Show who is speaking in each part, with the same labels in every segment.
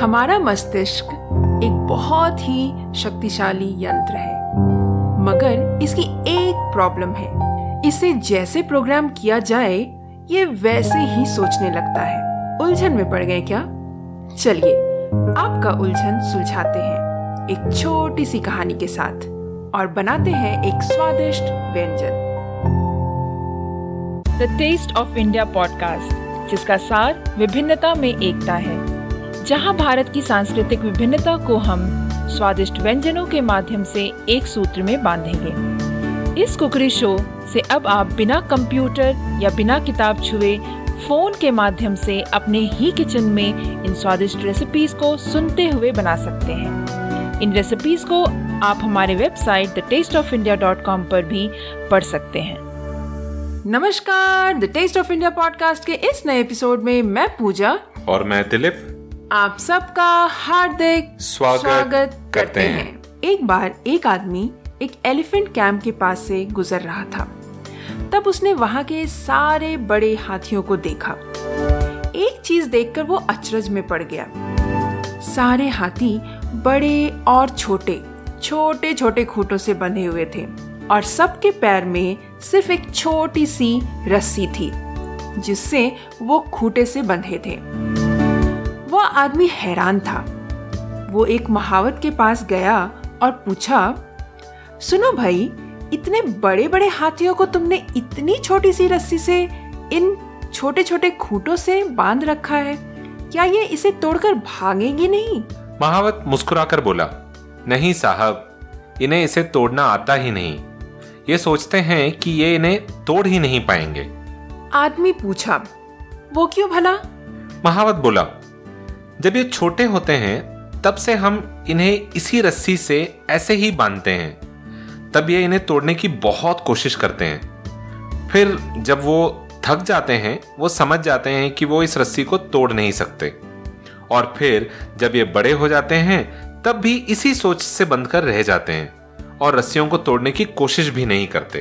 Speaker 1: हमारा मस्तिष्क एक बहुत ही शक्तिशाली यंत्र है, मगर इसकी एक प्रॉब्लम है। इसे जैसे प्रोग्राम किया जाए, ये वैसे ही सोचने लगता है। उलझन में पड़ गए क्या? चलिए, आपका उलझन सुलझाते हैं एक छोटी सी कहानी के साथ और बनाते हैं एक स्वादिष्ट व्यंजन।
Speaker 2: The taste of India podcast जिसका सार विभिन्नता में एकता है। जहाँ भारत की सांस्कृतिक विभिन्नता को हम स्वादिष्ट व्यंजनों के माध्यम से एक सूत्र में बांधेंगे। इस कुकरी शो से अब आप बिना कंप्यूटर या बिना किताब छुए फ़ोन के माध्यम से अपने ही किचन में इन स्वादिष्ट रेसिपीज़ को सुनते हुए बना सकते हैं। इन रेसिपीज़ को आप हमारे website the taste of India dot com पर भी पढ़ सकते हैं।
Speaker 1: नमस्कार the taste of India podcast के इस नए एपिसोड में मैं पूजा
Speaker 3: और मैं दिलीप।
Speaker 1: आप सबका हार्दिक
Speaker 3: स्वागत, स्वागत करते हैं।, हैं।
Speaker 1: एक बार एक आदमी एक एलिफेंट कैंप के पास से गुजर रहा था। तब उसने वहाँ के सारे बड़े हाथियों को देखा। एक चीज़ देखकर वो अचरज में पड़ गया। सारे हाथी बड़े और छोटे छोटे छोटे खूटों से बंधे हुए थे और सबके पैर में सिर्फ़ एक छोटी सी रस्सी थी जिससे वो खूटे से बंधे थे। आदमी हैरान था। वो एक महावत के पास गया और पूछा सुनो भाई इतने बड़े बड़े हाथियों को तुमने इतनी छोटी सी रस्सी से इन छोटे छोटे खूटों से बाँध रखा है। क्या ये इसे तोड़कर भागेंगे नहीं?
Speaker 3: महावत मुस्कुराकर बोला नहीं साहब इन्हें इसे तोड़ना आता ही नहीं। ये सोचते हैं कि ये इन्हें तोड़ ही नहीं पाएँगे।
Speaker 1: आदमी पूछा वो क्यों भला?
Speaker 3: महावत बोला जब ये छोटे होते हैं, तब से हम इन्हें इसी रस्सी से ऐसे ही बांधते हैं। तब ये इन्हें तोड़ने की बहुत कोशिश करते हैं। फिर जब वो थक जाते हैं, वो समझ जाते हैं कि वो इस रस्सी को तोड़ नहीं सकते। और फिर जब ये बड़े हो जाते हैं, तब भी इसी सोच से बंद कर रह जाते हैं और रस्सियों को तोड़ने की कोशिश भी नहीं करते।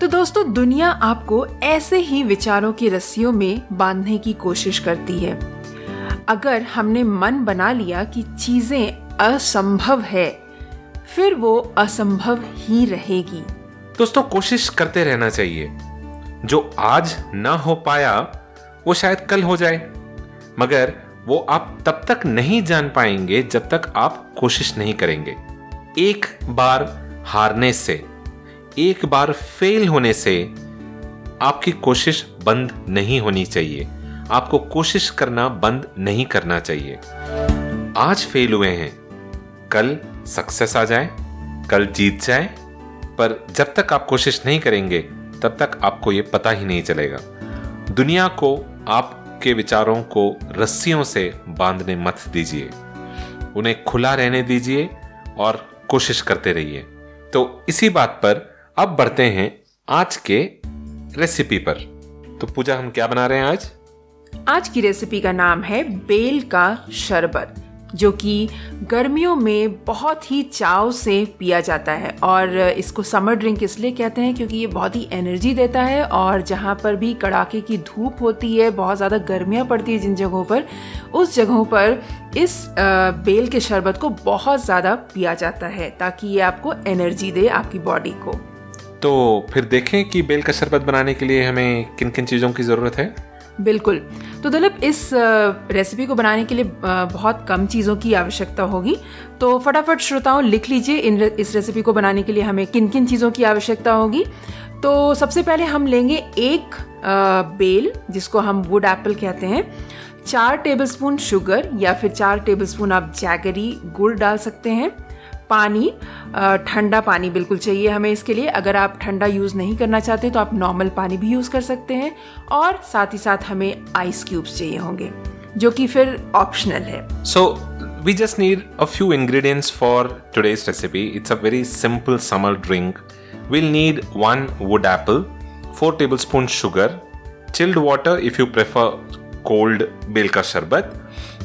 Speaker 1: तो दोस्तों, दुनिया आपको ऐसे ही विचारों की रस्सियों में बांधने की कोशिश करती है। अगर हमने मन बना लिया कि चीज़ें असंभव है, फिर वो असंभव ही रहेगी।
Speaker 3: दोस्तों, कोशिश करते रहना चाहिए। जो आज ना हो पाया, वो शायद कल हो जाए। मगर वो आप तब तक नहीं जान पाएँगे जब तक आप कोशिश नहीं करेंगे। एक बार हारने से, एक बार फेल होने से आपकी कोशिश बंद नहीं होनी चाहिए। आपको कोशिश करना बंद नहीं करना चाहिए। आज फेल हुए हैं। कल सक्सेस आ जाए, कल जीत जाए, पर जब तक आप कोशिश नहीं करेंगे, तब तक आपको ये पता ही नहीं चलेगा। दुनिया को, आपके विचारों को रस्सियों से बांधने मत दीजिए। उन्हें खुला रहने दीजिए और कोशिश करते रहिए। तो इसी बात पर अब बढ़ते हैं आज के रेसिपी पर। तो पूजा, हम क्या बना रहे हैं आज?
Speaker 1: आज की रेसिपी का नाम है बेल का शरबत, जो कि गर्मियों में बहुत ही चाव से पिया जाता है और इसको समर ड्रिंक इसलिए कहते हैं क्योंकि ये बहुत ही एनर्जी देता है और जहाँ पर भी कड़ाके की धूप होती है, बहुत ज़्यादा गर्मियाँ पड़ती है जिन जगहों पर, उस जगहों पर इस बेल के शरबत को बहुत ज़्यादा पिया जाता है ताकि ये आपको एनर्जी दे आपकी बॉडी को।
Speaker 3: तो फिर देखें कि बेल का शरबत बनाने के लिए हमें किन किन चीज़ों की ज़रूरत है।
Speaker 1: बिल्कुल। तो दिलीप, इस रेसिपी को बनाने के लिए बहुत कम चीज़ों की आवश्यकता होगी। तो फटाफट श्रोताओं, लिख लीजिए इन इस रेसिपी को बनाने के लिए हमें किन किन चीज़ों की आवश्यकता होगी। तो सबसे पहले हम लेंगे एक बेल, जिसको हम वुड एप्पल कहते हैं। चार टेबलस्पून शुगर या फिर चार टेबलस्पून आप जैगरी गुड़ डाल सकते हैं। पानी ठंडा पानी बिल्कुल चाहिए हमें इसके लिए। अगर आप ठंडा यूज़ नहीं करना चाहते तो आप नॉर्मल पानी भी यूज़ कर सकते हैं और साथ ही साथ हमें आइस क्यूब्स चाहिए होंगे, जो कि फिर ऑप्शनल है।
Speaker 3: So we just need a few ingredients for today's recipe it's a very simple summer drink will need one wood apple four tablespoon sugar chilled water if you prefer cold bell का शरबत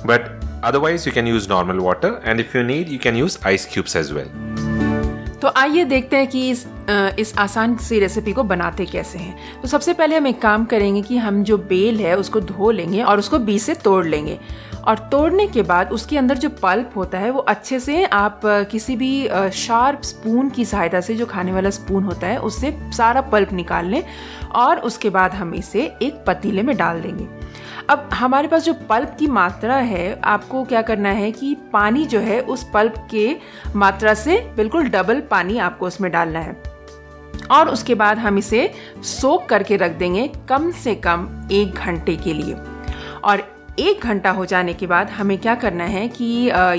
Speaker 3: but Otherwise, you can use normal water, and if you need, you can use ice cubes as well.
Speaker 1: तो आइए देखते हैं कि इस इस आसान सी रेसिपी को बनाते कैसे हैं। तो सबसे पहले हम एक काम करेंगे कि हम जो बेल है उसको धो लेंगे और उसको बीच से तोड़ लेंगे। और तोड़ने के बाद उसके अंदर जो पल्प होता है वो अच्छे से आप किसी भी शार्प स्पून की सहायता से जो खाने वाला स्पून होता है उससे सारा पल्प निकाल लें और उसके बाद हम इसे एक पतीले में डाल देंगे। अब हमारे पास जो पल्प की मात्रा है, आपको क्या करना है कि पानी जो है, उस पल्प के मात्रा से बिल्कुल डबल पानी आपको उसमें डालना है। और उसके बाद हम इसे सोक करके रख देंगे कम से कम एक घंटे के लिए। और एक घंटा हो जाने के बाद हमें क्या करना है कि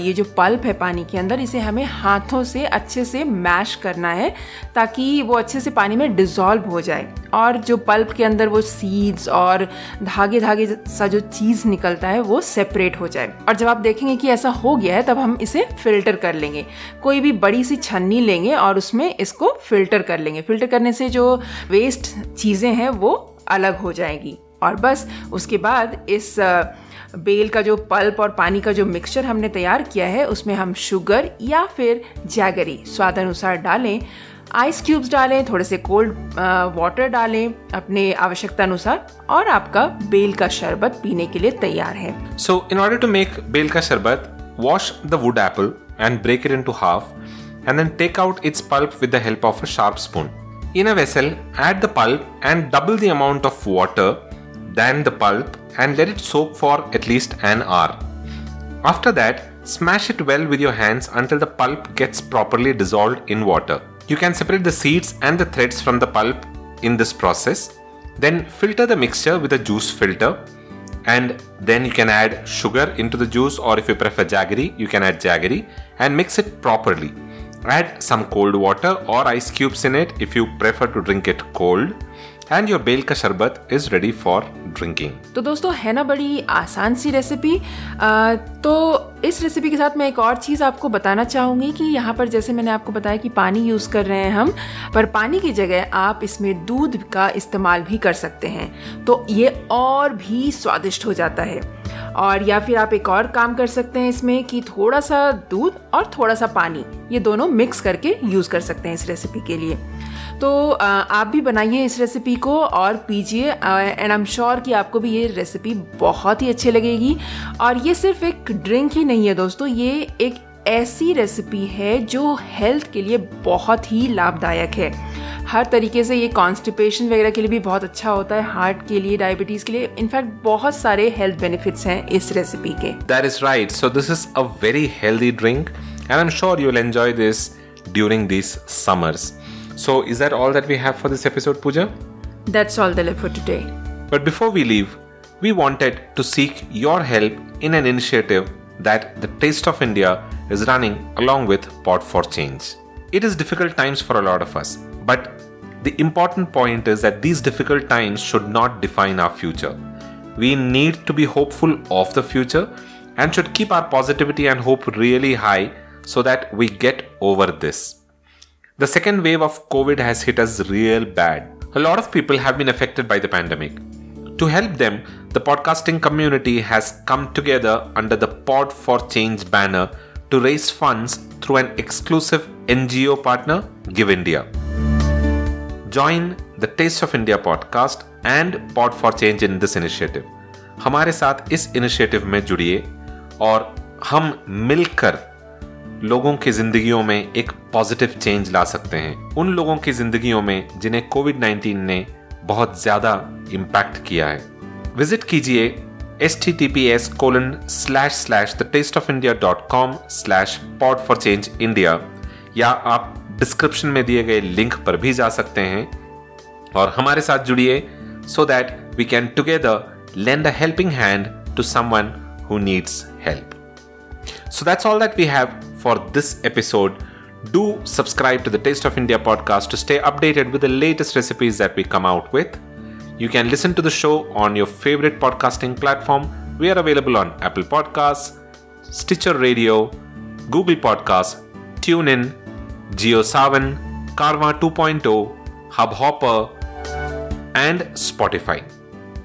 Speaker 1: ये जो पल्प है पानी के अंदर, इसे हमें हाथों से अच्छे से मैश करना है ताकि वो अच्छे से पानी में डिज़ोल्व हो जाए। और जो पल्प के अंदर वो सीड्स और धागे धागे सा जो चीज़ निकलता है, वो सेपरेट हो जाए। और जब आप देखेंगे कि ऐसा हो गया है, तब हम इसे फ़िल्टर कर लेंगे। कोई भी बड़ी सी छन्नी लेंगे और उसमें इसको फ़िल्टर कर लेंगे। फ़िल्टर करने से जो वेस्ट चीज़ें हैं, वो अलग हो जाएगी। और बस उसके बाद इस बेल का जो पल्प और पानी का जो मिक्सचर हमने तैयार किया है उसमें हम शुगर या फिर जैगरी स्वाद अनुसार डालें आइस क्यूब्स डालें थोड़े से कोल्ड वाटर डालें अपने आवश्यकता अनुसार और आपका बेल का शरबत पीने के लिए तैयार है
Speaker 3: so in order to make bell का शरबत wash the wood apple and break it into half and then take out its pulp with the help of a sharp spoon. In a vessel, add the pulp and double the amount of water than the pulp and let it soak for at least an hour. After that, smash it well with your hands until the pulp gets properly dissolved in water. You can separate the seeds and the threads from the pulp in this process. Then filter the mixture with a juice filter and then you can add sugar into the juice or if you prefer jaggery, you can add jaggery and mix it properly. Add some cold water or ice cubes in it if you prefer to drink it cold and your bell का शरबत is ready for drinking
Speaker 1: तो दोस्तों, है ना बड़ी आसान सी recipe तो इस रेसिपी के साथ मैं एक और चीज़ आपको बताना चाहूँगी कि यहाँ पर जैसे मैंने आपको बताया कि पानी यूज़ कर रहे हैं हम, पर पानी की जगह आप इसमें दूध का इस्तेमाल भी कर सकते हैं। तो ये और भी स्वादिष्ट हो जाता है। और या फिर आप एक और काम कर सकते हैं इसमें कि थोड़ा सा दूध और थोड़ा सा पानी, ये दोनों मिक्स करके यूज़ कर सकते हैं इस रेसिपी के लिए। तो आप भी बनाइए इस रेसिपी को और पीजिए एंड आई एम श्योर कि आपको भी ये रेसिपी बहुत ही अच्छी लगेगी। और ये सिर्फ़ एक ड्रिंक ही नहीं है दोस्तों, ये एक ऐसी रेसिपी है जो हेल्थ के लिए बहुत ही लाभदायक है। हर तरीके से ये कॉन्स्टिपेशन वगैरह के लिए भी बहुत अच्छा होता है हार्ट के लिए डायबिटीज़ के लिए इनफैक्ट बहुत सारे हेल्थ बेनिफिट्स हैं इस रेसिपी के।
Speaker 3: That is right so this is a very healthy drink and I am sure you will enjoy this during this summers So, is that all that we have for this episode, Pooja?
Speaker 1: That's all the left for today.
Speaker 3: But before we leave, we wanted to seek your help in an initiative that the Taste of India is running along with Pot for Change. It is difficult times for a lot of us, but the important point is that these difficult times should not define our future. We need to be hopeful of the future and should keep our positivity and hope really high so that we get over this. The second wave of COVID has hit us real bad. A lot of people have been affected by the pandemic. To help them, the podcasting community has come together under the Pod for Change banner to raise funds through an exclusive NGO partner, Give India. Join the Taste of India podcast and Pod for Change in this initiative. हमारे साथ इस initiative में जुड़िए और हम मिलकर लोगों की जिंदगियों में एक पॉजिटिव चेंज ला सकते हैं। उन लोगों की जिंदगियों में जिन्हें कोविड 19 ने बहुत ज़्यादा इम्पैक्ट किया है। विज़िट कीजिए S T T P S colon slash slash the taste of India dot com slash pod for change India या आप डिस्क्रिप्शन में दिए गए लिंक पर भी जा सकते हैं। और हमारे साथ जुड़िए so that we can together lend a helping hand to someone who needs help so that's all that we have for this episode. Do subscribe to the Taste of India podcast to stay updated with the latest recipes that we come out with. You can listen to the show on your favorite podcasting platform. We are available on Apple Podcasts, Stitcher Radio, Google Podcasts, TuneIn, GeoSavan, Karma 2.0, Hubhopper, and Spotify.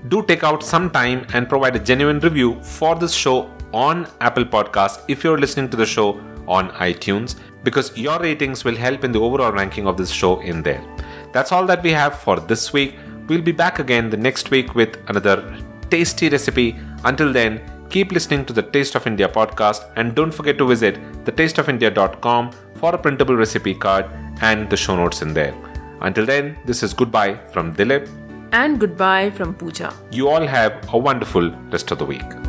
Speaker 3: Do take out some time and provide a genuine review for this show on Apple Podcasts if you're listening to the show on iTunes. because your ratings will help in the overall ranking of this show in there. That's all that we have for this week. We'll be back again the next week with another tasty recipe. Until then, keep listening to the Taste of India podcast and don't forget to visit thetasteofindia.com for a printable recipe card and the show notes in there. Until then, this is goodbye from Dilip
Speaker 1: And goodbye from Pooja.
Speaker 3: you all have a wonderful rest of the week.